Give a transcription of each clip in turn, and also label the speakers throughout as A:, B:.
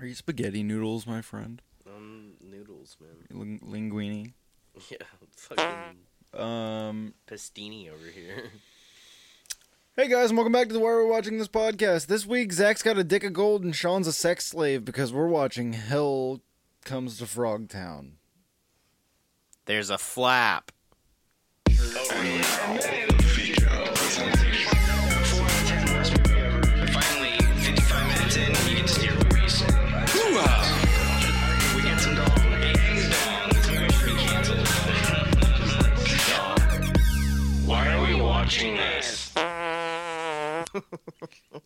A: Are you spaghetti noodles, my friend?
B: Um, noodles, man.
A: Ling- linguine.
B: Yeah, fucking
A: Um.
B: pastini over here.
A: Hey guys, and welcome back to the Why We're Watching This podcast. This week, Zach's got a dick of gold and Sean's a sex slave because we're watching Hell Comes to Frogtown.
B: There's a flap.
C: Finally,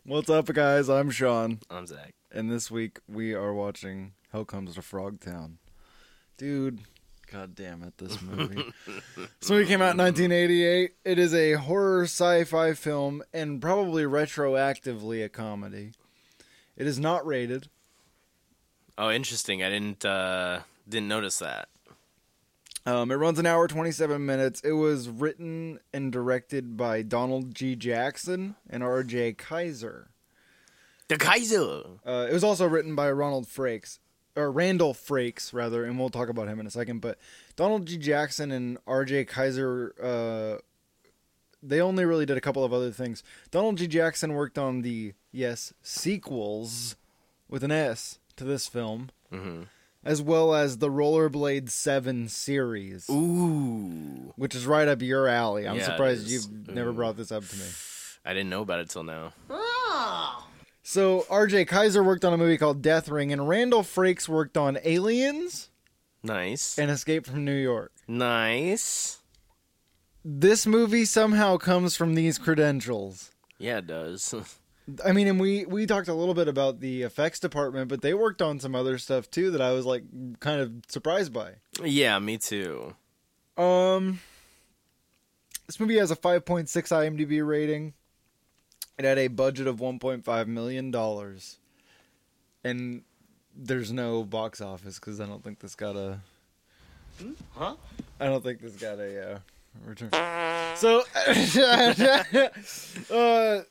A: What's up, guys? I'm Sean,
B: I'm Zach.
A: and this week we are watching Hell Comes to Frogtown. Dude, god damn it, this movie. this movie came out in 1988. It is a horror sci-fi film and probably retroactively a comedy. It is not rated.
B: Oh, interesting. I didn't uh didn't notice that.
A: Um, it runs an hour 27 minutes. It was written and directed by Donald G. Jackson and R.J. Kizer.
B: The Kaiser.
A: Uh, it was also written by Ronald Frakes, or Randall Frakes, rather, and we'll talk about him in a second. But Donald G. Jackson and R.J. Kizer, uh, they only really did a couple of other things. Donald G. Jackson worked on the, yes, sequels with an S to this film,
B: hmm
A: as well as the Rollerblade 7 series.
B: Ooh.
A: Which is right up your alley. I'm
B: Yeah,
A: surprised you've never brought this up to me.
B: I didn't know about it till now. Ah.
A: So RJ Kizer worked on a movie called Death Ring, and Randall Frakes worked on Aliens
B: Nice.
A: and Escape from New York.
B: nice.
A: This movie somehow comes from these credentials.
B: Yeah, it does.
A: I mean, and we we talked a little bit about the effects department, but they worked on some other stuff too that I was like kind of surprised by.
B: yeah, me too.
A: Um, this movie has a 5.6 IMDb rating. It had a budget of 1.5 million dollars, and there's no box office because I don't think this got a.
B: Huh?
A: I don't think this got a uh, return. So, uh,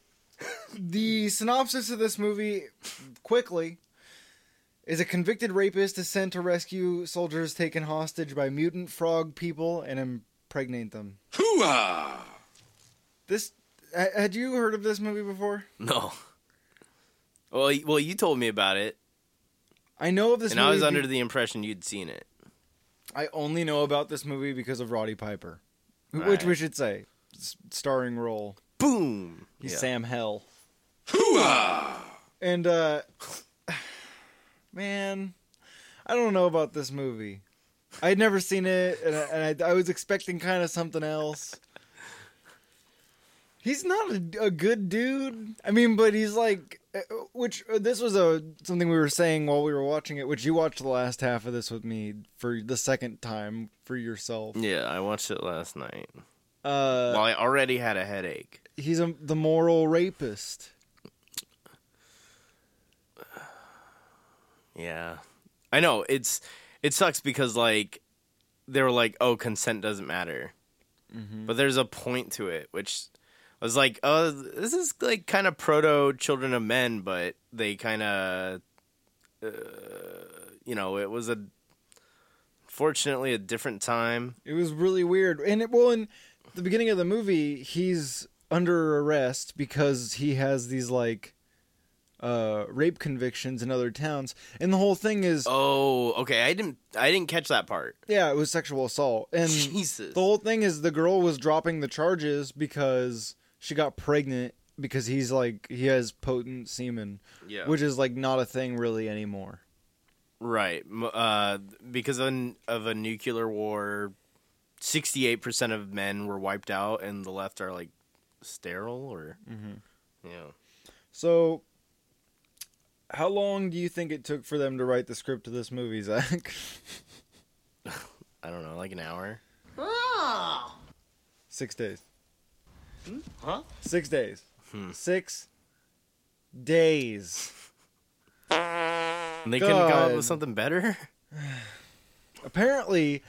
A: the synopsis of this movie, quickly, is a convicted rapist is sent to rescue soldiers taken hostage by mutant frog people and impregnate them. This had you heard of this movie before?
B: No. Well, well, you told me about it,
A: I know of this
B: and
A: movie.
B: I was
A: be-
B: under the impression you'd seen it.
A: I only know about this movie because of Roddy Piper, which
B: Right.
A: we should say, s- starring role.
B: Boom.
A: He's
B: Yeah.
A: Sam Hell. And uh man, I don't know about this movie. I had never seen it, and I, and I, I was expecting kind of something else. He's not a, a good dude. I mean, but he's like, uh, which uh, this was a something we were saying while we were watching it. Which you watched the last half of this with me for the second time for yourself.
B: Yeah, I watched it last night.
A: Uh,
B: well, I already had a headache.
A: he's a, the moral rapist.
B: Yeah, I know it's it sucks because like they were like, oh, consent doesn't matter,
A: Mm-hmm.
B: but there's a point to it, which I was like, oh, this is like kind of proto Children of Men, but they kind of, uh, you know, it was a fortunately a different time.
A: It was really weird. And it, well, in the beginning of the movie, he's under arrest because he has these like uh rape convictions in other towns. And the whole thing is
B: Oh, okay, I didn't I didn't catch that part.
A: yeah, it was sexual assault. And
B: Jesus.
A: the whole thing is the girl was dropping the charges because she got pregnant because he's like he has potent semen,
B: yeah.
A: which is like not a thing really anymore.
B: Right. Uh, because of, of a nuclear war, 68% of men were wiped out and the left are like sterile or.
A: Mhm.
B: Yeah.
A: So how long do you think it took for them to write the script to this movie, Zach?
B: I don't know, like an hour?
A: Six days.
B: Huh?
A: Six days.
B: Hmm.
A: Six days.
B: And they couldn't come up
A: God.
B: with something better?
A: Apparently,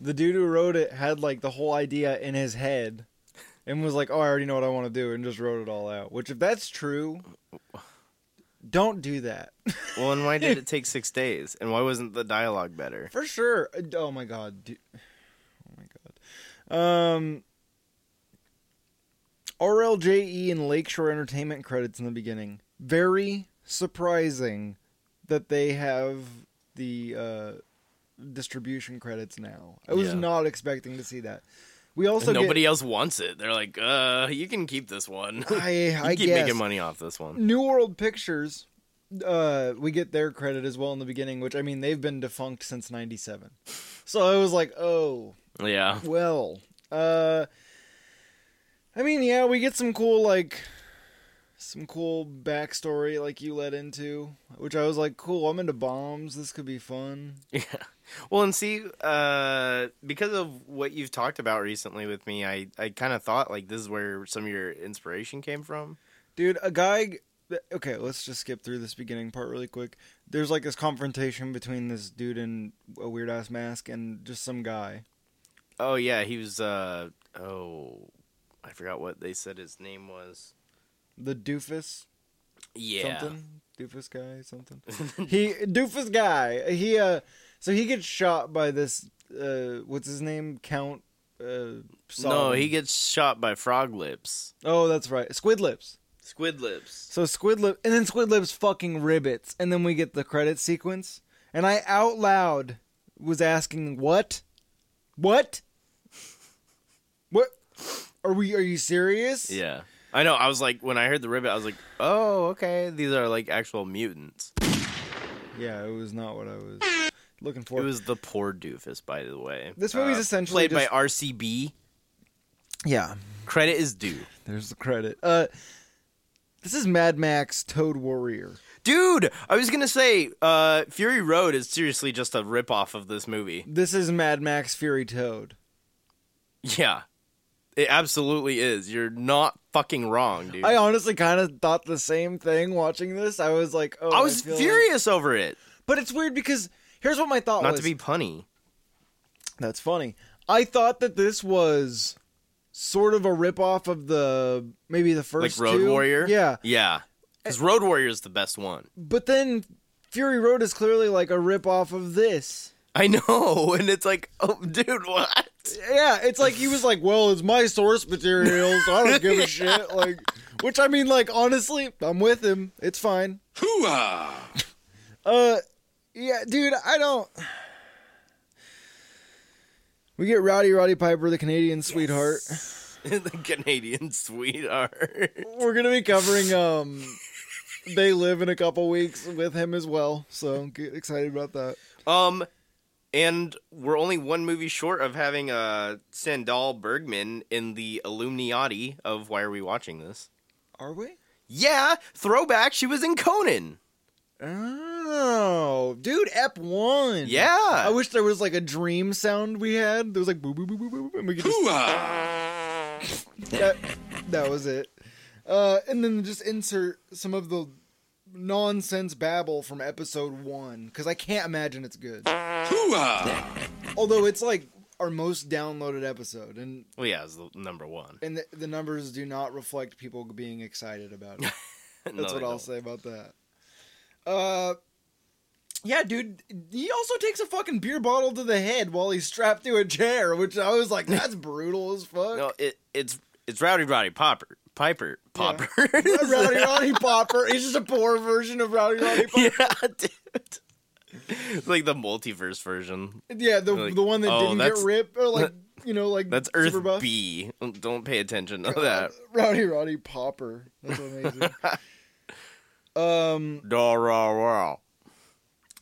A: the dude who wrote it had like the whole idea in his head and was like, "Oh, I already know what I want to do," and just wrote it all out. Which, if that's true, Don't do that.
B: Well, and why did it take six days? And why wasn't the dialogue better?
A: For sure. Uh, Oh my god. dude. Oh my god. Um RLJE and Lakeshore Entertainment credits in the beginning. Very surprising that they have the uh distribution credits now. I was
B: Yeah.
A: not expecting to see that. We also
B: And nobody
A: get,
B: else wants it. They're like, uh, you can keep this one.
A: I
B: you
A: I
B: keep
A: guess
B: making money off this one.
A: New World Pictures uh we get their credit as well in the beginning, which I mean they've been defunct since 97. So I was like, "Oh,
B: Yeah.
A: Well, uh, I mean, yeah, we get some cool like some cool backstory like you led into, which I was like, cool. I'm into bombs. This could be fun.
B: Yeah. Well, and see, uh, because of what you've talked about recently with me, I, I kind of thought like this is where some of your inspiration came from.
A: Dude, a guy. Okay, let's just skip through this beginning part really quick. There's like this confrontation between this dude in a weird ass mask and just some guy.
B: Oh yeah, he was. Uh, oh, I forgot what they said his name was.
A: The doofus
B: Yeah.
A: something? Doofus guy something? He doofus guy. He uh so he gets shot by this uh what's his name? Count uh
B: No, he gets shot by frog lips.
A: oh that's right. Squid lips.
B: Squid lips.
A: so squid lip and then squid lips fucking ribbits and then we get the credit sequence. And i out loud was asking what? What? What? Are we are you serious?
B: Yeah. I know. I was like, when I heard the ribbit, I was like, oh, okay. These are like actual mutants.
A: yeah it was not what i was looking for
B: It was the poor doofus, by the way.
A: This movie's
B: Uh,
A: essentially
B: played
A: just-
B: by RCB.
A: yeah
B: Credit is due.
A: There's the credit. Uh, this is Mad Max Toad Warrior.
B: Dude, I was gonna say, uh, Fury Road is seriously just a ripoff of this movie.
A: This is Mad Max Fury Toad.
B: Yeah, it absolutely is. You're not fucking wrong, dude.
A: I honestly kind of thought the same thing watching this. I was like, oh,
B: I was
A: like-
B: furious over it.
A: But it's weird because here's what my thought was.
B: Not
A: was.
B: to be punny.
A: That's funny. I thought that this was sort of a ripoff of the maybe the
B: Like
A: first
B: Road
A: two.
B: Warrior.
A: Yeah,
B: yeah. Because Road Warrior is the best one.
A: but then Fury Road is clearly like a ripoff of this.
B: I know, and it's like, oh, dude, what?
A: Yeah, it's like he was like, "Well, it's my source material, so I don't give a shit." Like, which I mean, like honestly, I'm with him. It's fine.
C: Hooah!
A: Uh, yeah, dude, I don't. We get Rowdy Roddy Piper, the Canadian sweetheart.
B: the Canadian sweetheart.
A: We're gonna be covering um, they live in a couple weeks with him as well. So get excited about that.
B: Um, and we're only one movie short of having uh Sandahl Bergman in the Illuminati of Why Are We Watching This?
A: Are we?
B: Yeah, throwback. She was in Conan.
A: Oh, dude, Ep one.
B: Yeah.
A: I wish there was like a dream sound we had. There was like boo boo boo boo boo, boo, and we could just
C: Hooah!
A: that, that was it. Uh, and then just insert some of the nonsense babble from episode one because I can't imagine it's good. Although it's like our most downloaded episode, and
B: Well, yeah, it's the number one.
A: and the, the numbers do not reflect people being excited about it.
B: No,
A: That's what I'll
B: don't.
A: say about that. Uh, yeah, dude. He also takes a fucking beer bottle to the head while he's strapped to a chair, which I was like, that's brutal as fuck.
B: No, it it's it's Rowdy Roddy Popper Piper Popper.
A: Rowdy Roddy Popper. He's just a poor version of Rowdy Roddy Popper.
B: yeah, dude. It's like the multiverse version.
A: Yeah, the
B: Like,
A: the one that
B: oh,
A: didn't get ripped, or like you know, like
B: That's Earth. B. Don't pay attention to that.
A: Rowdy Roddy Popper. That's amazing. um,
B: Da ra ra.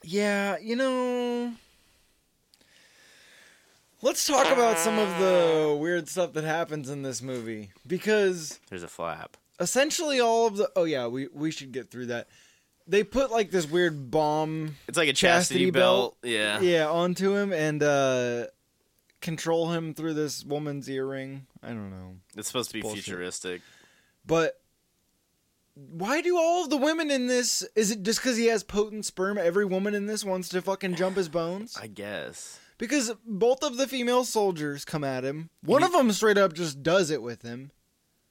A: yeah, you know, let's talk about some of the weird stuff that happens in this movie because
B: There's a flap.
A: essentially all of the. Oh yeah, we we should get through that. They put like this weird bomb
B: It's like a
A: Chastity
B: chastity,
A: belt.
B: belt. Yeah.
A: yeah onto him and uh control him through this woman's earring. I don't know.
B: It's supposed to be
A: Bullshit.
B: futuristic.
A: But why do all of the women in this? Is it just because he has potent sperm? Every woman in this wants to fucking jump his bones.
B: I guess.
A: Because both of the female soldiers come at him. One of them straight up just does it with him.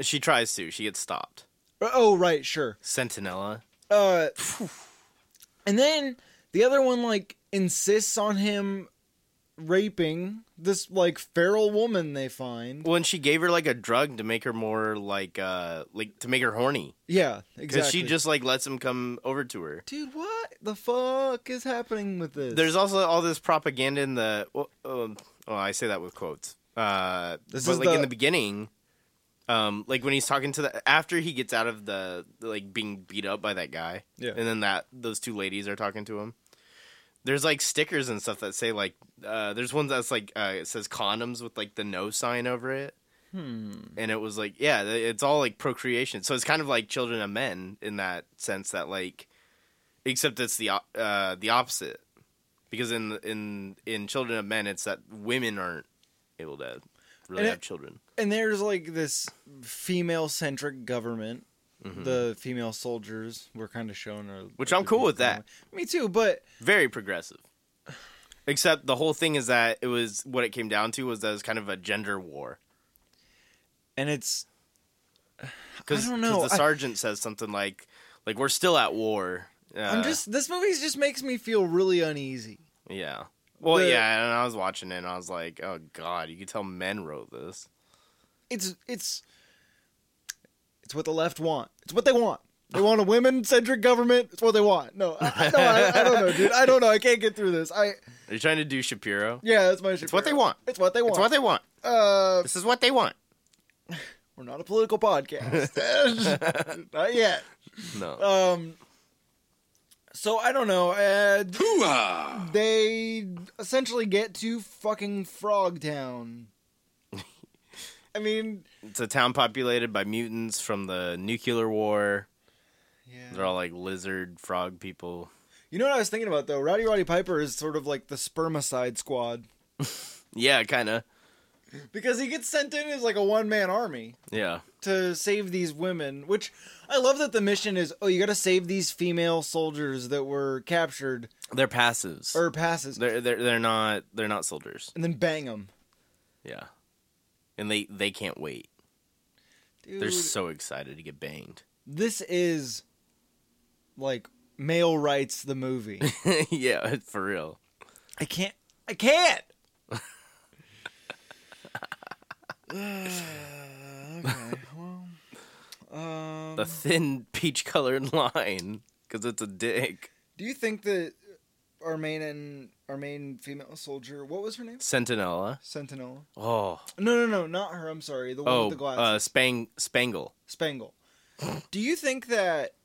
B: She tries to. She gets stopped.
A: Oh right, sure.
B: Centinella.
A: Uh, and then the other one like insists on him raping this like feral woman they find.
B: Well, and she gave her like a drug to make her more like uh like to make her horny
A: Yeah,
B: because
A: exactly.
B: she just like lets him come over to her.
A: dude, what the fuck is happening with this?
B: There's also all this propaganda in the. Well, um, oh, I say that with quotes. Uh,
A: This
B: but
A: is
B: like in
A: the-
B: the beginning, um, like when he's talking to the after he gets out of the like being beat up by that guy,
A: Yeah.
B: and then that those two ladies are talking to him. There's like stickers and stuff that say like uh, there's one that's like uh, it says condoms with like the no sign over it,
A: hmm.
B: and it was like yeah, it's all like procreation. So it's kind of like children of men in that sense that like, except it's the uh, the opposite because in in in children of men it's that women aren't able to really
A: And it-
B: have children.
A: and there's like this female centric government.
B: Mhm.
A: The female soldiers were kind of shown,
B: Which I'm cool with that.
A: Me too, but
B: Very progressive. Except the whole thing is that it was what it came down to was that it was kind of a gender war.
A: and it's
B: Because
A: I don't know.
B: the
A: I-
B: sergeant says something like, "Like we're still at war." Uh,
A: I'm just this movie just makes me feel really uneasy.
B: yeah. Well,
A: The-
B: yeah, and I was watching it, and I was like, "Oh God!" You could tell men wrote this.
A: It's it's it's what the left want. It's what they want. They want a women centric government. It's what they want. No, I, I- no, I, I don't know, dude. I don't know. I can't get through this. I
B: Are you trying to do Shapiro?
A: yeah, that's my.
B: It's what they want.
A: It's what they want.
B: It's what they want.
A: uh,
B: This is what they want.
A: we're not a political podcast. not yet.
B: No.
A: Um. So I don't know. Uh,
C: Hoo-ah!
A: they essentially get to fucking Frog Town. I mean,
B: it's a town populated by mutants from the nuclear war.
A: yeah.
B: They're all like lizard frog people.
A: You know what I was thinking about though? Rowdy Roddy Piper is sort of like the spermicide squad
B: Yeah, kind of.
A: because he gets sent in as like a one man army
B: Yeah.
A: to save these women. Which I love that the mission is oh you got to save these female soldiers that were captured
B: They're passives.
A: or passes
B: They're they're they're not they're not soldiers.
A: and then bang them.
B: Yeah. And they they can't wait.
A: Dude,
B: They're so excited to get banged.
A: this is like male rights the movie.
B: yeah, for real.
A: I can't. I can't. okay. Well. Um,
B: The thin peach colored line cuz it's a dick.
A: do you think that our main and our main female soldier, what was her name?
B: Centinella.
A: Sentinel.
B: Oh.
A: No, no, no, not her. I'm sorry. The one
B: Oh,
A: with the glasses.
B: uh Spang Spangle.
A: Spangle. Do you think that?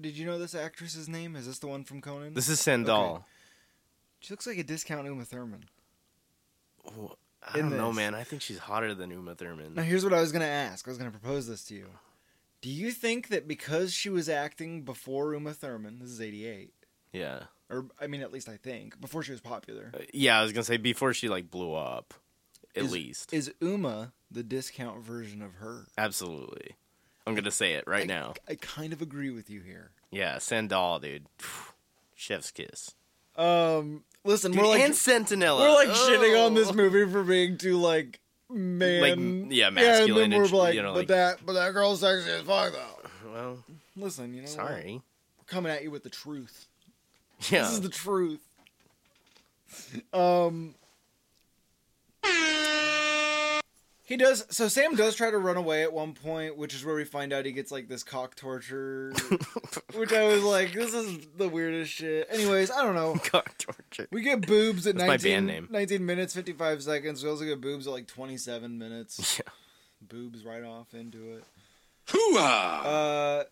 A: Did you know this actress's name? Is this the one from Conan?
B: This is Sandahl.
A: She looks like a discount Uma Thurman.
B: Oh, I don't know, man. I think she's hotter than Uma Thurman.
A: Now, here's what I was gonna ask. I was gonna propose this to you. Do you think that because she was acting before Uma Thurman, this is '88,
B: Yeah.
A: or I mean, at least I think before she was popular,
B: Uh, Yeah, I was gonna say before she like blew up, at
A: Is-
B: least.
A: is Uma the discount version of her?
B: Absolutely. I'm gonna say it right
A: I-
B: now.
A: I kind of agree with you here.
B: Yeah, Sandahl, dude. Chef's kiss.
A: Um, listen,
B: Dude,
A: we're like
B: and Centinella.
A: we're like shitting on this
B: Oh.
A: movie for being too like man,
B: Like, yeah,
A: and
B: masculine
A: then we're
B: and,
A: like,
B: you know,
A: but
B: like-
A: that, but that girl's sexy as fuck though.
B: Well,
A: Listen, you know,
B: sorry.
A: we're coming at you with the truth.
B: Yeah.
A: This is the truth. Um He does so Sam does try to run away at one point, which is where we find out he gets like this cock torture which I was like, this is the weirdest shit. Anyways, I don't know.
B: Cock torture.
A: We get boobs at
B: That's my
A: 19,
B: band name.
A: 19 minutes, 55 seconds. We also get boobs at like 27 minutes.
B: Yeah.
A: Boobs right off into it.
C: Hoo-ah!
A: Uh,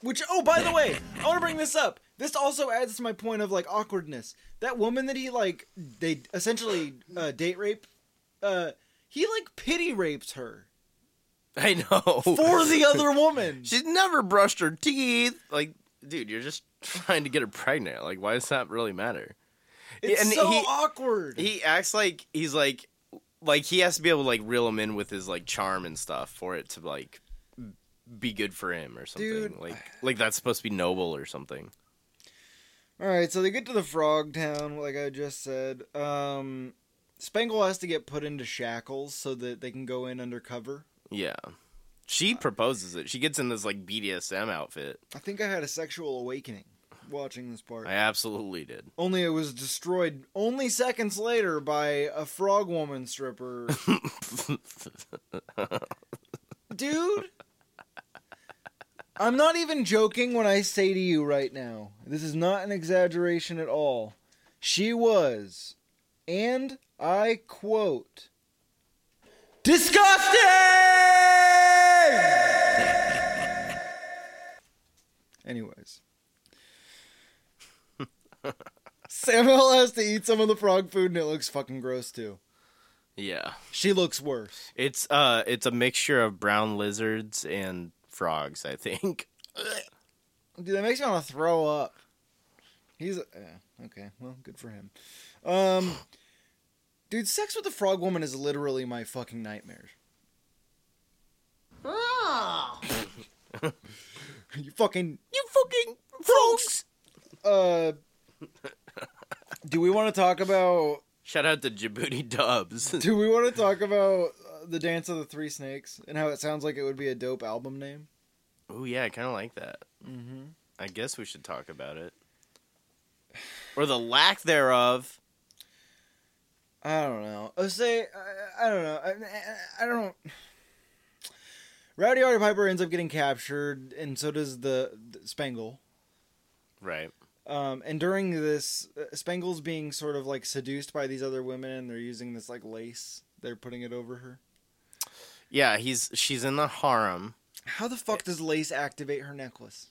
A: which oh, by the way, I want to bring this up. This also adds to my point of like awkwardness. That woman that he like they essentially uh, date rape. Uh, he like pity rapes her
B: I know.
A: for the other woman.
B: She's never brushed her teeth. Like, dude, you're just trying to get her pregnant. Like, why does that really matter?
A: It's
B: and
A: so
B: he-
A: awkward.
B: He acts like he's like, like he has to be able to like reel him in with his like charm and stuff for it to like be good for him or something.
A: Dude.
B: Like, like that's supposed to be noble or something.
A: All right, so they get to the frog town, like I just said. Um, Spangle has to get put into shackles so that they can go in undercover.
B: Yeah. She proposes it. She gets in this like BDSM outfit.
A: I think I had a sexual awakening watching this part.
B: I absolutely did.
A: Only it was destroyed only seconds later by a frog woman stripper. Dude, I'm not even joking when I say to you right now. This is not an exaggeration at all. She was, and I quote, disgusting! Anyways. Samuel has to eat some of the frog food and it looks fucking gross too.
B: Yeah.
A: She looks worse.
B: It's uh it's a mixture of brown lizards and frogs, I think.
A: Dude, that makes me want to throw up. He's yeah, okay. Well, good for him. Um, dude, sex with a frog woman is literally my fucking nightmares. you fucking
B: You fucking frogs.
A: uh. do we want to talk about?
B: Shout out to Djibouti Dubs.
A: Do we want to talk about uh, the dance of the three snakes and how it sounds like it would be a dope album name?
B: oh yeah, I kind of like that.
A: Mm-hmm.
B: I guess we should talk about it. Or the lack thereof.
A: I don't know. I say I, I don't know. I, I don't. Rowdy Roddy Piper ends up getting captured, and so does the, the Spangle.
B: Right.
A: Um, and during this, uh, Spangle's being sort of like seduced by these other women, and they're using this like lace. They're putting it over her.
B: Yeah, he's she's in the harem
A: How the fuck does lace activate her necklace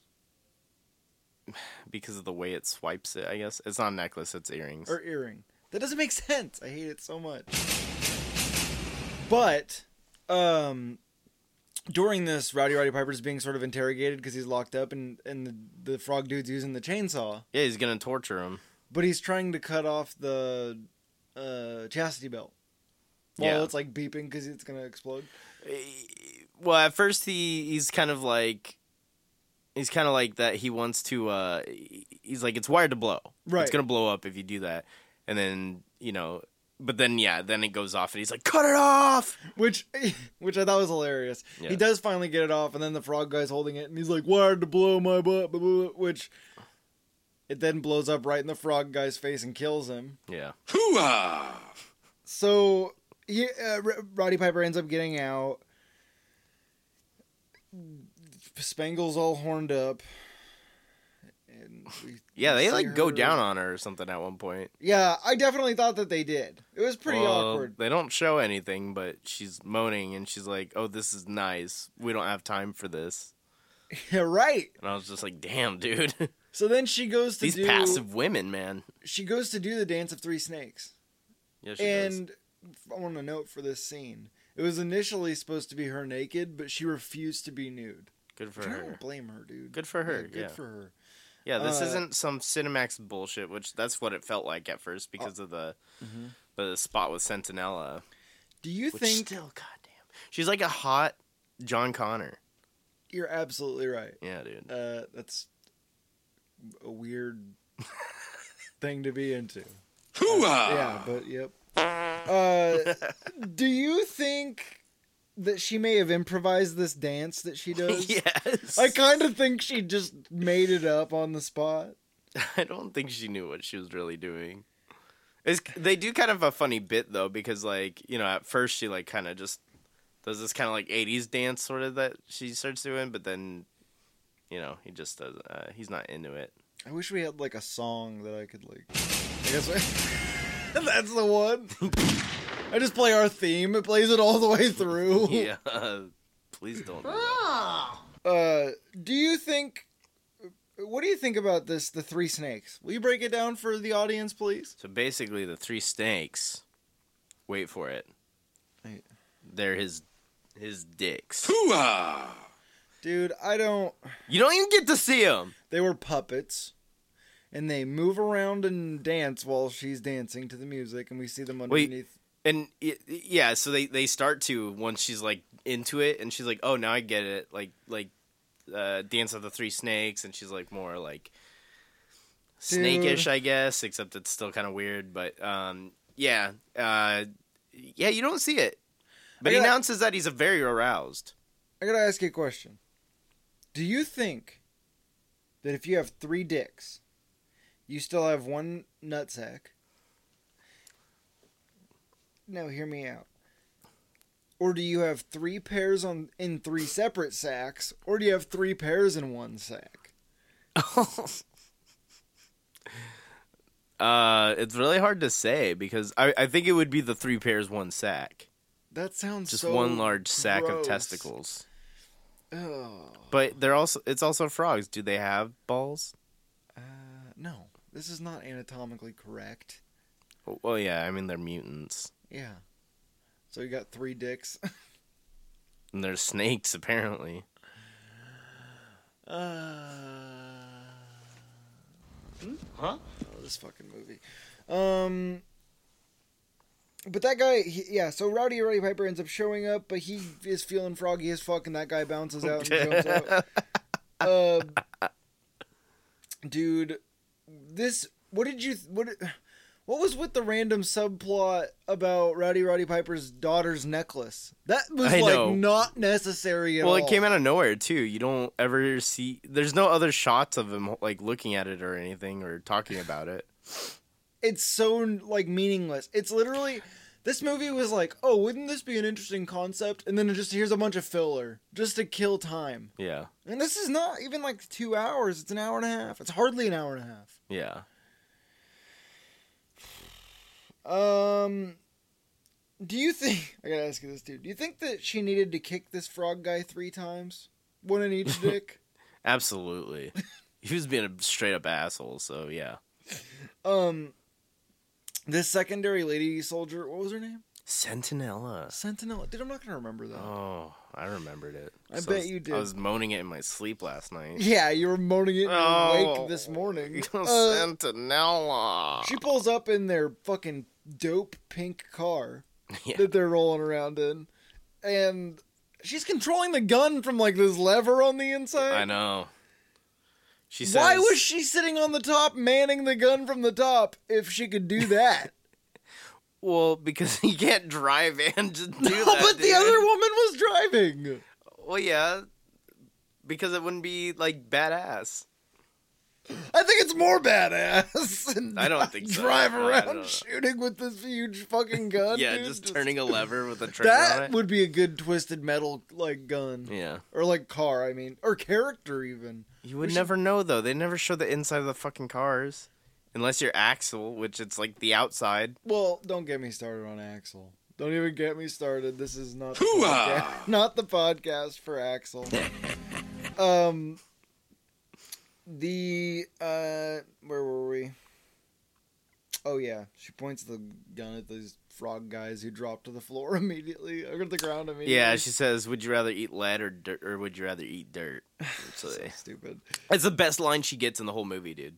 B: because of the way it swipes it, I guess. It's not a necklace, it's earrings.
A: or earring? That doesn't make sense. I hate it so much. But, um, during this, Rowdy Roddy Piper's being sort of interrogated because he's locked up, and and the, the frog dude's using the chainsaw.
B: yeah, he's gonna torture him.
A: but he's trying to cut off the uh, chastity belt while
B: Yeah.
A: it's like beeping because it's gonna explode.
B: Well, at first he he's kind of like he's kind of like that he wants to uh he's like it's wired to blow.
A: Right.
B: It's going to blow up if you do that. And then, you know, but then yeah, then it goes off and he's like cut it off.
A: Which, which I thought was hilarious.
B: Yeah.
A: He does finally get it off, and then the frog guy's holding it, and he's like, "Wired to blow my butt," blah, blah, blah," which it then blows up right in the frog guy's face and kills him.
B: Yeah.
A: So he, uh, R- Roddy Piper ends up getting out. Spangle's all horned up.
B: Yeah, they like go down on her or something at one point.
A: Yeah, I definitely thought that they did. It was pretty
B: Well,
A: awkward.
B: They don't show anything, but she's moaning and she's like, "Oh, this is nice. We don't have time for this."
A: Yeah, right.
B: And I was just like, "Damn, dude.
A: So then she goes to
B: These
A: do
B: passive women, man."
A: she goes to do the dance of three snakes.
B: Yeah, she does.
A: and I want a note for this scene. It was initially supposed to be her naked, but she refused to be nude.
B: Good for
A: Which I
B: her.
A: don't blame her, dude.
B: Good for her.
A: good
B: Yeah.
A: for her.
B: Yeah, this
A: Uh,
B: isn't some Cinemax bullshit, which that's what it felt like at first because of the the spot with Centinella.
A: Do you
B: Which
A: think
B: still, goddamn, she's like a hot John Connor.
A: you're absolutely right?
B: Yeah, dude.
A: Uh, that's a weird thing to be into. Yeah, but yep. Uh, do you think that she may have improvised this dance that she does?
B: yes.
A: I kind of think she just made it up on the spot.
B: I don't think she knew what she was really doing. It's, they do kind of a funny bit though because like you know at first she like kind of just does this kind of like 80s dance sort of that she starts doing but then you know he just does uh, he's not into it
A: I wish we had like a song that I could like. I guess. that's the one. I just play our theme. It plays it all the way through.
B: yeah please don't do.
A: Uh, do you think? What do you think about this? The three snakes. Will you break it down for the audience, please?
B: so basically the three snakes wait for it
A: Wait.
B: they're his his dicks
A: Dude, I don't.
B: you don't even get to see them
A: They were puppets, and they move around and dance while she's dancing to the music, and we see them
B: Wait.
A: underneath.
B: And y- yeah, so they they start to once she's like into it, and she's like, "Oh, now I get it." Like like uh, Dance of the Three Snakes, and she's like more like snakish, I guess, except it's still kind of weird. But um, yeah, uh, yeah, you don't see it, but he announces that he's a very aroused.
A: I gotta ask you a question. Do you think that if you have three dicks, you still have one nutsack? No, hear me out. Or do you have three pairs on in three separate sacks, or do you have three pairs in one sack?
B: uh, it's really hard to say because I, I think it would be the three pairs, one sack.
A: That sounds
B: Just
A: so
B: one large sack
A: gross.
B: of testicles.
A: Ugh.
B: But they're also it's also frogs. Do they have balls?
A: Uh, no, this is not anatomically correct.
B: Well, yeah. I mean, they're mutants
A: Yeah. So you got three dicks.
B: and they're snakes apparently.
A: Uh,
B: Huh?
A: oh, this fucking movie. Um, but that guy, he, yeah. So Rowdy Roddy Piper ends up showing up, but he is feeling froggy as fuck, and that guy bounces out and jumps out. Uh, dude, this. What did you? What? What was with the random subplot about Rowdy Roddy Piper's daughter's necklace? That was
B: I
A: like
B: know.
A: not necessary at
B: well,
A: all.
B: it came out of nowhere too. You don't ever see. There's no other shots of him like looking at it or anything or talking about it.
A: it's so like meaningless. It's literally this movie was like, oh, wouldn't this be an interesting concept? And then it just here's a bunch of filler just to kill time.
B: Yeah,
A: And this is not even like two hours. It's an hour and a half. It's hardly an hour and a half.
B: Yeah.
A: Um, do you think I gotta ask you this, dude? Do you think that she needed to kick this frog guy three times, one in each dick?
B: Absolutely. he was being a straight up asshole. So yeah.
A: um, this secondary lady soldier, what was her name?
B: Centinella.
A: Sentinel. Dude, I'm not gonna remember that.
B: Oh, I remembered it.
A: I bet
B: was-
A: you did.
B: I was moaning it in my sleep last night.
A: Yeah, you were moaning it in
B: Oh.
A: wake this morning. Uh,
B: Centinella.
A: she pulls up in their fucking dope pink car
B: Yeah.
A: that they're rolling around in, and she's controlling the gun from like this lever on the inside.
B: I know. She says,
A: Why was she sitting on the top, manning the gun from the top, if she could do that?
B: Well, because you can't drive and do
A: no,
B: that.
A: but the other woman was driving.
B: Well, yeah, because it wouldn't be like badass.
A: I think it's more badass.
B: I don't think so.
A: Drive around shooting with this huge fucking gun.
B: yeah,
A: dude.
B: just turning a lever with a trigger on
A: That
B: it.
A: would be a good twisted metal like gun.
B: Yeah,
A: Or like car, I mean. Or character even.
B: you would
A: We should-
B: never know though. They never show the inside of the fucking cars, unless you're Axel, which it's like the outside.
A: Well, don't get me started on Axel. Don't even get me started. This is not the
C: Hoo-ah!
A: podcast, not the podcast for Axel. um the uh where were we? Oh yeah, she points the gun at these frog guys who drop to the floor immediately, or to the ground immediately.
B: Yeah, she says, "Would you rather eat lead or dirt, or would you rather eat dirt?" So
A: so stupid.
B: It's the best line she gets in the whole movie, dude.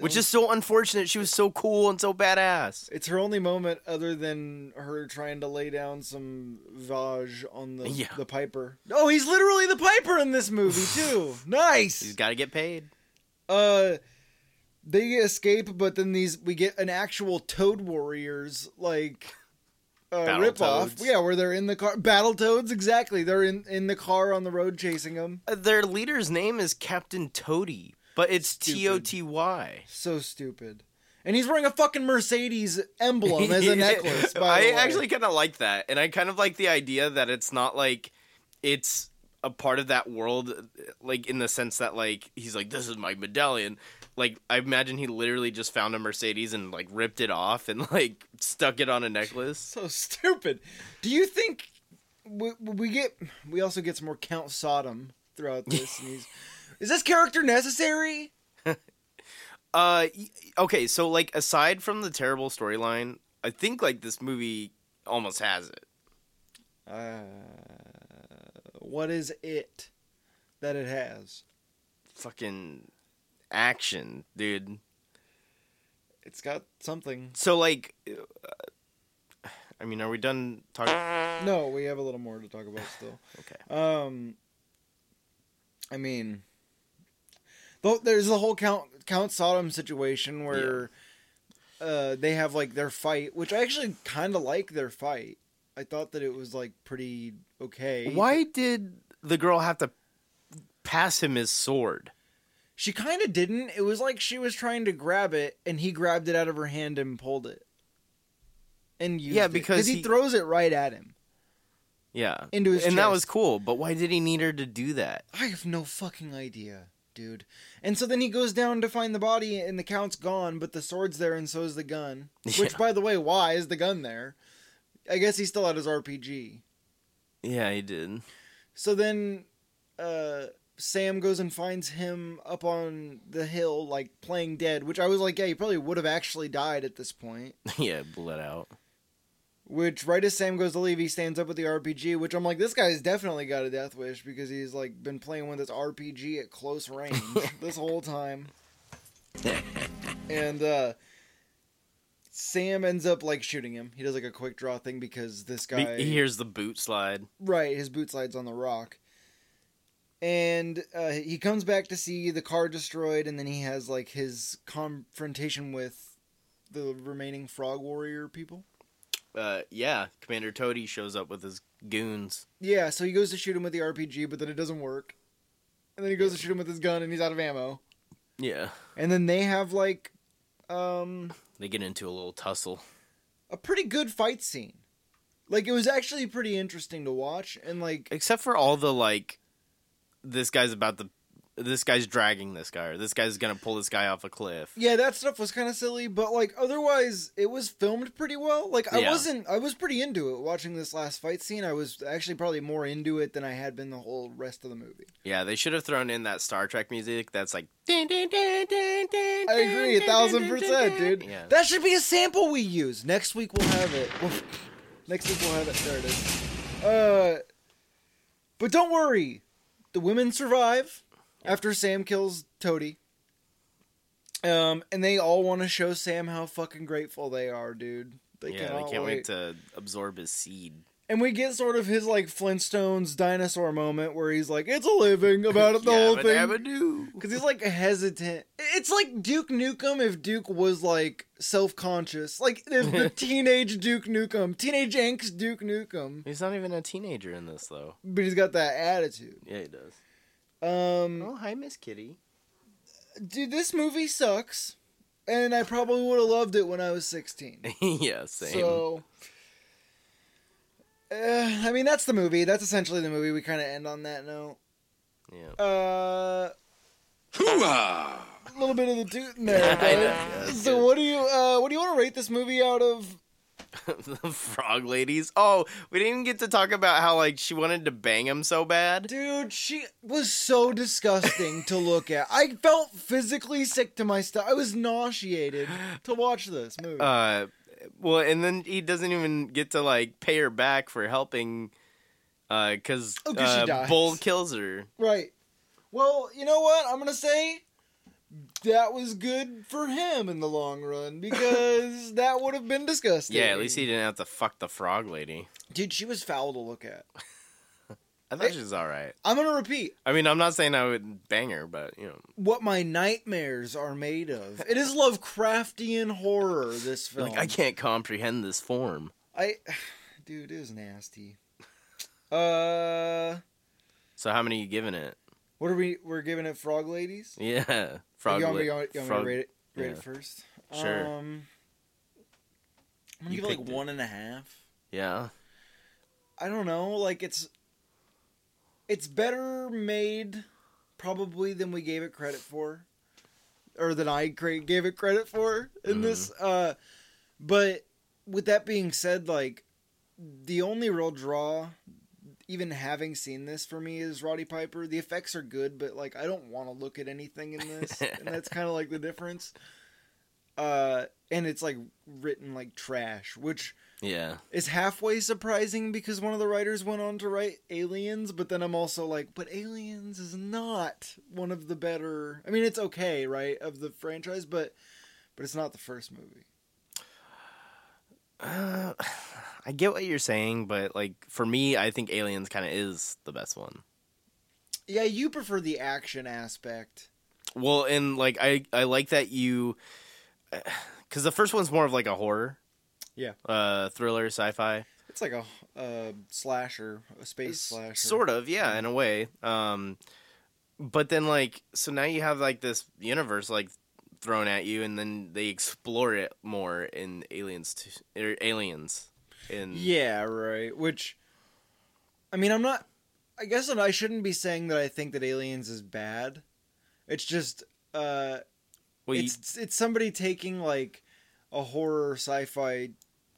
B: Which is so unfortunate. She was so cool and so badass.
A: It's her only moment other than her trying to lay down some Vaj on the
B: Yeah.
A: the Piper. Oh, he's literally the Piper in this movie too. nice.
B: He's got to get paid.
A: Uh they escape, but then these we get an actual Toad Warriors like uh,
B: Battle
A: rip off. Yeah, where they're in the car. Battle Toads, exactly. They're in in the car on the road chasing them.
B: Uh, Their leader's name is Captain Toady, but it's T. O T Y.
A: So stupid. And he's wearing a fucking Mercedes emblem as a necklace.
B: I actually kind of like that, and I kind of like the idea that it's not like it's a part of that world, like in the sense that like he's like, "This is my medallion." Like I imagine he literally just found a Mercedes and like ripped it off and like stuck it on a necklace.
A: so stupid. Do you think we, we get? We also get some more Count Sodom throughout this. and he's, is this character necessary?
B: Uh, okay, so like aside from the terrible storyline, I think like this movie almost has it.
A: Uh, what is it that it has?
B: Fucking action, dude.
A: It's got something.
B: So like, uh, I mean, are we done talking?
A: No, we have a little more to talk about still.
B: Okay.
A: Um, I mean, there's the whole Count Count Sodom situation where uh, they have like their fight, which I actually kind of like their fight. I thought that it was like pretty okay.
B: Why did the girl have to pass him his sword?
A: She kind of didn't. It was like she was trying to grab it, and he grabbed it out of her hand and pulled it. And used
B: Yeah, because
A: he,
B: he-
A: throws it right at him.
B: Yeah,
A: Into his
B: and that was cool. But why did he need her to do that?
A: I have no fucking idea, dude. And so then he goes down to find the body, and the count's gone, but the sword's there, and so is the gun. Which, by the way, why is the gun there? I guess he still had his RPG.
B: Yeah, he did.
A: So then, uh, Sam goes and finds him up on the hill, like playing dead. Which I was like, yeah, he probably would have actually died at this point.
B: yeah, bled out.
A: Which right as Sam goes to leave, he stands up with the RPG. Which I'm like, this guy's definitely got a death wish because he's like been playing with this RPG at close range this whole time. and uh Sam ends up like shooting him. He does like a quick draw thing because this guy
B: He hears the boot slide.
A: Right, his boot slides on the rock. And uh, he comes back to see the car destroyed, and then he has like his confrontation with the remaining Frog Warrior people.
B: Uh, yeah, Commander Toady shows up with his goons.
A: Yeah, so he goes to shoot him with the RPG, but then it doesn't work. And then he goes to shoot him with his gun, and he's out of ammo.
B: Yeah,
A: And then they have like um,
B: they get into a little tussle.
A: a pretty good fight scene. Like it was actually pretty interesting to watch, and like
B: Except for all the like, this guy's about to, this guy's dragging this guy, or this guy's gonna pull this guy off a cliff.
A: Yeah, that stuff was kind of silly, but like otherwise, it was filmed pretty well. Like I
B: Yeah.
A: wasn't, I was pretty into it watching this last fight scene. I was actually probably more into it than I had been the whole rest of the movie.
B: Yeah, they should have thrown in that Star Trek music. That's like. I
A: I agree, a thousand percent, dude.
B: Yeah.
A: That should be a sample we use. Next week we'll have it. We'll- next week we'll have it. There it is. Uh, but don't worry, the women survive after Sam kills Toady. Um, and they all want to show Sam how fucking grateful they are, dude. They
B: yeah, they can't wait to absorb his seed.
A: And we get sort of his like Flintstones dinosaur moment where he's like, "It's a living" about it, the whole thing. Because he's like hesitant. It's like Duke Nukem if Duke was like self conscious. Like the, the teenage Duke Nukem, teenage angst Duke Nukem.
B: He's not even a teenager in this, though.
A: But he's got that attitude.
B: Yeah, he does.
A: Um,
B: Oh, hi, Miss Kitty.
A: dude, this movie sucks. And I probably would have loved it when I was 16.
B: yeah, same.
A: So, uh, I mean, that's the movie. That's essentially the movie. We kind of end on that note.
B: yeah.
A: Uh,
C: Hooah!
A: a little bit of the toot in there.
B: I know, yeah,
A: so,
B: good.
A: what do you uh, what do you want to rate this movie out of?
B: the frog ladies. Oh, we didn't even get to talk about how like she wanted to bang him so bad.
A: Dude, she was so disgusting to look at. I felt physically sick to my stomach. I was nauseated to watch this movie.
B: Uh, well, and then he doesn't even get to like pay her back for helping, uh, because
A: Oh,
B: uh. Bull kills her.
A: right. Well, you know what? I'm gonna say that was good for him in the long run because that would have been disgusting.
B: Yeah, at least he didn't have to fuck the frog lady.
A: Dude, she was foul to look at.
B: I thought she was all right.
A: I'm gonna repeat
B: I mean, I'm not saying I would bang her, but you know,
A: what my nightmares are made of. It is Lovecraftian horror. This film.
B: like I can't comprehend this form.
A: I, dude, it is nasty. Uh,
B: So how many are you giving it?
A: what are we? We're giving it frog ladies.
B: Yeah, frog.
A: you want, me, you want, me
B: frog-
A: to rate it? Rate
B: yeah.
A: it first.
B: Sure.
A: Um, I'm gonna
B: You
A: give it like
B: it.
A: one and a half.
B: Yeah.
A: I don't know. Like it's, it's better made, probably than we gave it credit for, or than I gave it credit for in this. Uh, but with that being said, like the only real draw, even having seen this for me, is Roddy Piper. The effects are good, but like I don't want to look at anything in this, and that's kind of like the difference. Uh, and it's like written like trash, which
B: Yeah.
A: is halfway surprising because one of the writers went on to write Aliens, but then I'm also like, but Aliens is not one of the better. I mean, it's okay, right, of the franchise, but but it's not the first movie.
B: Uh, I get what you're saying, but like for me, I think Aliens kind of is the best one.
A: Yeah, you prefer the action aspect.
B: Well, and like I I like that you because the first one's more of like a horror,
A: Yeah.
B: uh, thriller, sci-fi.
A: It's like a uh, slasher, a space slasher.
B: Sort of, yeah, in a way. Um, but then like, so now you have like this universe like thrown at you, and then they explore it more in Aliens, to, or Aliens. In
A: Yeah, right. Which, I mean, I'm not. I guess I shouldn't be saying that I think that Aliens is bad. It's just, uh,
B: well, you-
A: it's it's somebody taking like a horror sci-fi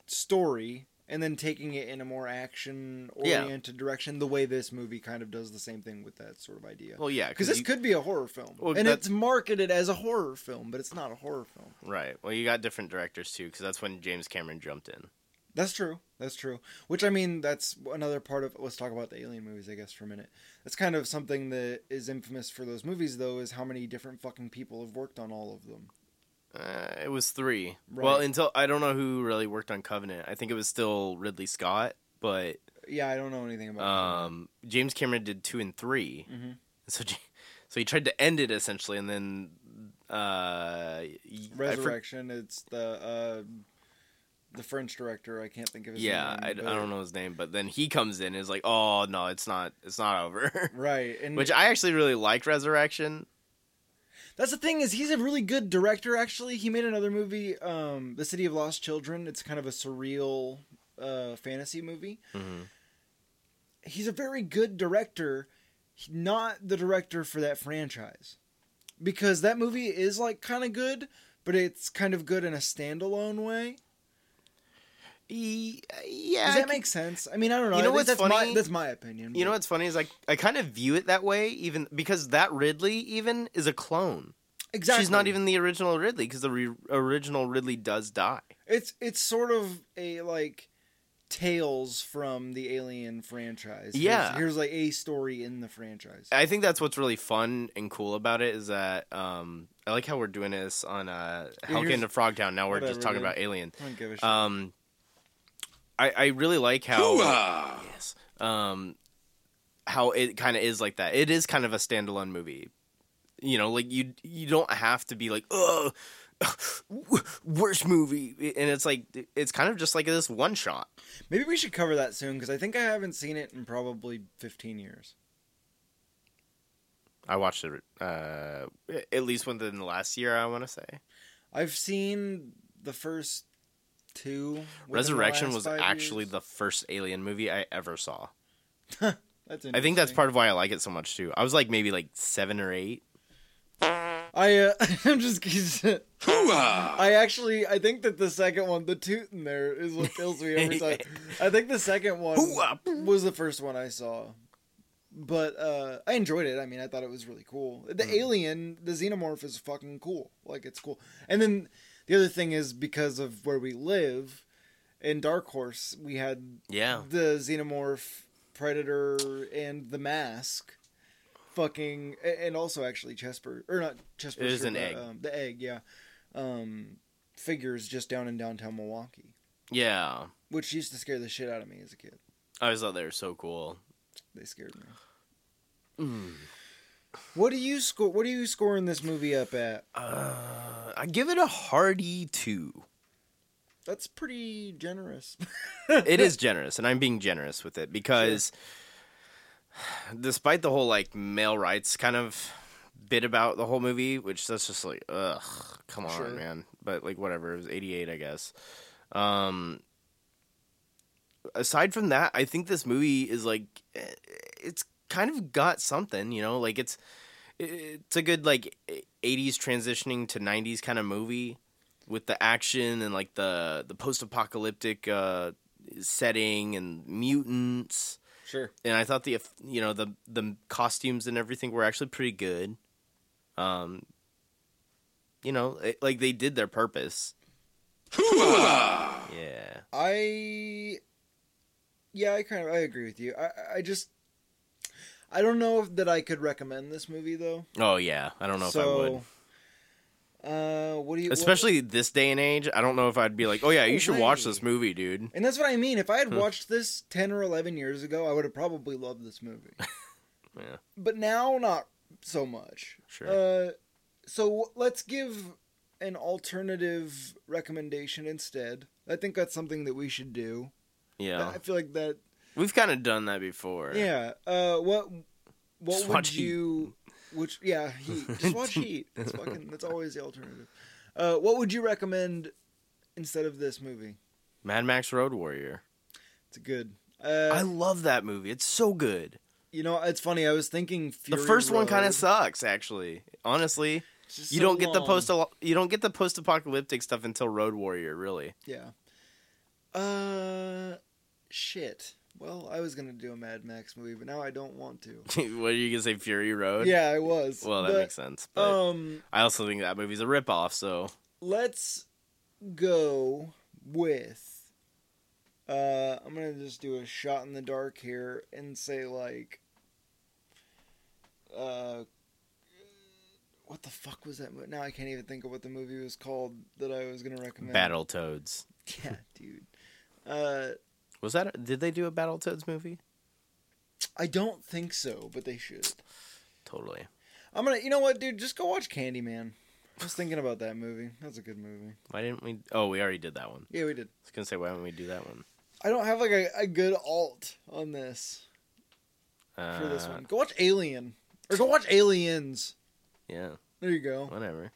A: story and then taking it in a more action oriented direction. The way this movie kind of does the same thing with that sort of idea.
B: well, yeah,
A: Because this
B: you-
A: could be a horror film,
B: Well,
A: and it's marketed as a horror film, but it's not a horror film.
B: right. Well, you got different directors too, because that's when James Cameron jumped in.
A: That's true. That's true. Which I mean, that's another part of. Let's talk about the Alien movies, I guess, for a minute. That's kind of something that is infamous for those movies, though, is how many different fucking people have worked on all of them.
B: Uh, it was three.
A: Right.
B: Well, until I don't know who really worked on Covenant. I think it was still Ridley Scott, but
A: Yeah, I don't know anything about.
B: um, James Cameron did two and 3
A: Mhm.
B: So, so he tried to end it essentially, and then uh, I for-
A: Resurrection. it's the uh, the French director. I can't think of his
B: yeah,
A: name.
B: I, I
A: but-
B: don't know his name, but then he comes in and is like, "Oh no, it's not. It's not over."
A: Right, and
B: Which I actually really liked Resurrection.
A: That's the thing is he's a really good director. Actually, he made another movie, um, The City of Lost Children. It's kind of a surreal uh, fantasy movie.
B: Mhm.
A: He's a very good director, not the director for that franchise, because that movie is like kind of good, but it's kind of good in a standalone way.
B: He, yeah,
A: Does
B: I
A: that make sense? I mean, I don't know.
B: You know what's
A: that's
B: funny?
A: My, that's my opinion.
B: You know what's funny is like I kind of view it that way, even because that Ripley even is a clone.
A: exactly?
B: She's not even the original Ripley because the re- original Ripley does die.
A: It's it's sort of a like tales from the Alien franchise.
B: Yeah.
A: here's, like a story in the franchise.
B: I think that's what's really fun and cool about it is that um, I like how we're doing this on uh,
A: Yeah,
B: Hellcat
A: here's-
B: to Frogtown. Now we're
A: whatever,
B: just talking
A: dude.
B: about Alien.
A: I don't give a shit.
B: Um, I I really like how yes um how it kind of is like that. It is kind of a standalone movie. You know, like you you don't have to be like oh worst movie, and it's like it's kind of just like this one shot.
A: Maybe we should cover that soon because I think I haven't seen it in probably 15 years.
B: I watched it uh, at least within the last year. I want to say
A: I've seen the first two.
B: Resurrection was actually
A: years.
B: the first Alien movie I ever saw.
A: That's
B: I think that's part of why I like it so much too. I was like maybe like seven or eight.
A: I uh, I'm just. I actually I think that the second one, the toot in there, is what kills me every time. I think the second one
B: Hoo-ah.
A: was the first one I saw, but uh, I enjoyed it. I mean, I thought it was really cool. The
B: Mm.
A: alien, the xenomorph, is fucking cool. Like it's cool. And then the other thing is because of where we live in Dark Horse, we had
B: Yeah.
A: the xenomorph, predator, and the mask. Fucking and also actually Chesper or not Chesper.
B: It is an egg.
A: Um, the egg, yeah. Um, figures just down in downtown Milwaukie,
B: Yeah.
A: which used to scare the shit out of me as a kid.
B: I always thought they were so cool.
A: They scared me. What do you score? What are you scoring this movie up at?
B: Uh, I give it a hearty two.
A: That's pretty generous.
B: it is generous, and I'm being generous with it because, despite the whole like male rights kind of bit about the whole movie, which that's just like, ugh, come on,
A: Sure.
B: man. But like, whatever. It was '88, I guess. Um, aside from that, I think this movie is like, eh, it's kind of got something, you know, like it's it's a good like '80s transitioning to '90s kind of movie with the action and like the the post-apocalyptic uh setting and mutants.
A: Sure.
B: and i thought the you know the the costumes and everything were actually pretty good. Um you know it, like they did their purpose. Yeah.
A: I yeah, I kind of I agree with you. I I just I don't know if that I could recommend this movie though.
B: oh yeah i don't know if i would
A: Uh, what do you? what-
B: especially this day and age i don't know if i'd be like oh yeah you should watch this movie dude
A: and that's what I mean. If I had watched this ten or eleven years ago, I would have probably loved this movie.
B: yeah
A: but now, not so much.
B: Sure.
A: Uh, so let's give an alternative recommendation instead. I think that's something that we should do.
B: Yeah,
A: I feel like that.
B: We've kind of done that before.
A: Yeah. Uh, what what
B: Just
A: would
B: watch Heat.
A: you? Which yeah, Heat. Just watch Heat. That's fucking. That's always the alternative. Uh, what would you recommend instead of this movie?
B: Mad Max Road Warrior.
A: It's good. Uh,
B: I love that movie. It's so good.
A: you know, it's funny. I was thinking Fury
B: the first one kind of sucks, actually. Honestly, you
A: so
B: don't get the post you don't get the post apocalyptic stuff until Road Warrior, really.
A: Yeah. Uh, shit. Well, I was gonna do a Mad Max movie, but now I don't want to.
B: what are you gonna say, Fury Road?
A: Yeah, I was.
B: Well, that
A: But,
B: makes sense. But
A: Um,
B: I also think that movie's a ripoff. So
A: let's go with. Uh, I'm gonna just do a shot in the dark here and say like. Uh. What the fuck was that? Mo- now I can't even think of what the movie was called that I was gonna recommend.
B: Battletoads.
A: Yeah, dude. Uh,
B: Was that? a, Did they do a Battletoads movie?
A: I don't think so, but they should.
B: Totally.
A: I'm gonna, you know what, dude? Just go watch Candyman. I was thinking about that movie. That's a good movie.
B: Why didn't we? Oh, we already did that one.
A: Yeah, we did.
B: I was gonna say, why don't we do that one?
A: I don't have like a, a good alt on this
B: Uh,
A: for this one. Go watch Alien, or go watch Aliens.
B: Yeah,
A: There you go.
B: whatever.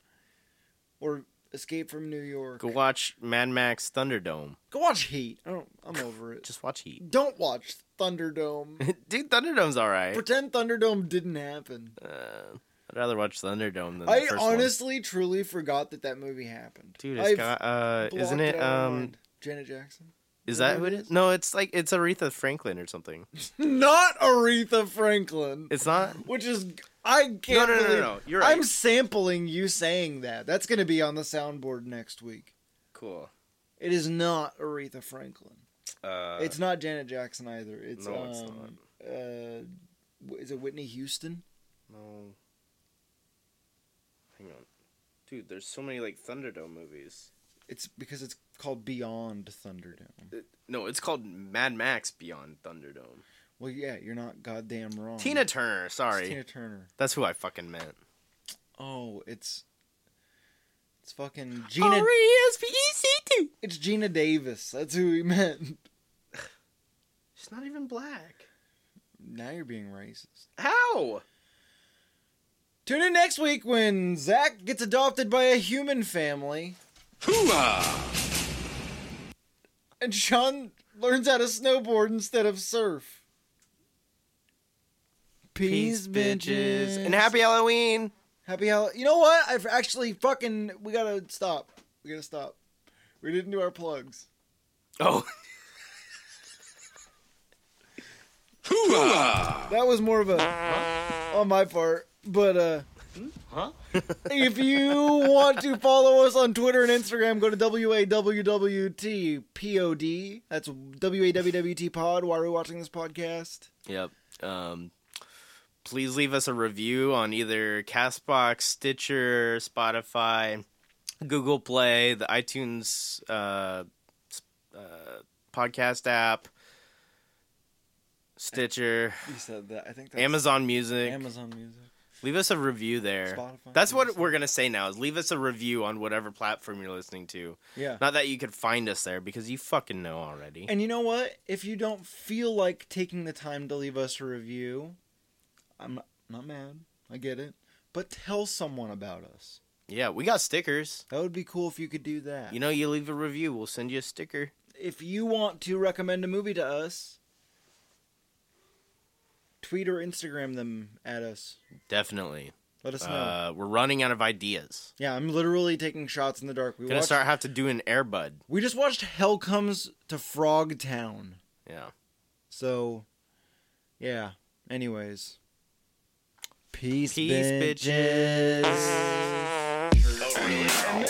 A: Or Escape from New York.
B: Go watch Mad Max Thunderdome.
A: Go watch Heat. I don't. I'm over it.
B: Just watch Heat.
A: Don't watch Thunderdome.
B: Dude, Thunderdome's all right.
A: Pretend Thunderdome didn't happen.
B: Uh, I'd rather watch Thunderdome than the
A: I
B: first one.
A: honestly, truly forgot that that movie happened.
B: Dude, it's
A: I've
B: got, uh, isn't it?
A: out of my
B: Um,
A: mind. Janet Jackson.
B: is that who it is? No, it's like it's Aretha Franklin or something.
A: Not Aretha Franklin.
B: It's not.
A: Which is I can't
B: No, no, no, no, no. You're right.
A: I'm sampling you saying that. That's going to be on the soundboard next week.
B: Cool.
A: It is not Aretha Franklin.
B: Uh,
A: it's not Janet Jackson either. It's
B: No, it's
A: um uh is it Whitney Houston?
B: no. Hang on, dude. There's so many like Thunderdome movies.
A: It's because it's called Beyond Thunderdome.
B: It- no, it's called Mad Max Beyond Thunderdome.
A: Well, yeah, you're not goddamn wrong.
B: Tina Turner.
A: It's
B: Sorry,
A: Tina Turner.
B: that's who I fucking meant.
A: Oh, it's it's fucking oh, Gina.
B: R E S P E C T.
A: It's Geena Davis. That's who he meant.
B: She's not even black.
A: Now you're being racist.
B: How?
A: Tune in next week when Zach gets adopted by a human family and Sean learns how to snowboard instead of surf. Peace, bitches.
B: and happy Halloween.
A: happy Hall- You know what? I've actually fucking. We gotta stop. We gotta stop. We didn't do our plugs.
B: Oh,
A: That was more of a on my part, but uh.
B: Huh?
A: if you want to follow us on Twitter and Instagram, go to WAWWTPOD. That's WAWWT Pod. Why are we watching this podcast?
B: Yep. Um, please leave us a review on either Castbox, Stitcher, Spotify, Google Play, the iTunes uh, uh, podcast app, Stitcher,
A: You said that. I think that's
B: Amazon Music.
A: Amazon Music.
B: Leave us a review there.
A: Spotify.
B: That's what we're gonna say now. Is leave us a review on whatever platform you're listening to.
A: Yeah.
B: Not that you could find us there because you fucking know already.
A: And you know what? If you don't feel like taking the time to leave us a review, I'm not, not mad. I get it. But tell someone about us.
B: yeah, we got stickers.
A: That would be cool if you could do that.
B: You know, you leave a review, we'll send you a sticker.
A: if you want to recommend a movie to us, tweet or Instagram them at us.
B: Definitely.
A: Let us know.
B: Uh, we're running out of ideas.
A: yeah, I'm literally taking shots in the dark. We
B: Gonna
A: watched,
B: start have to do an Airbud.
A: We just watched Hell Comes to Frogtown.
B: Yeah.
A: So, yeah. Anyways, peace,
B: Peace,
A: bitches.
B: bitches.
C: Oh, really?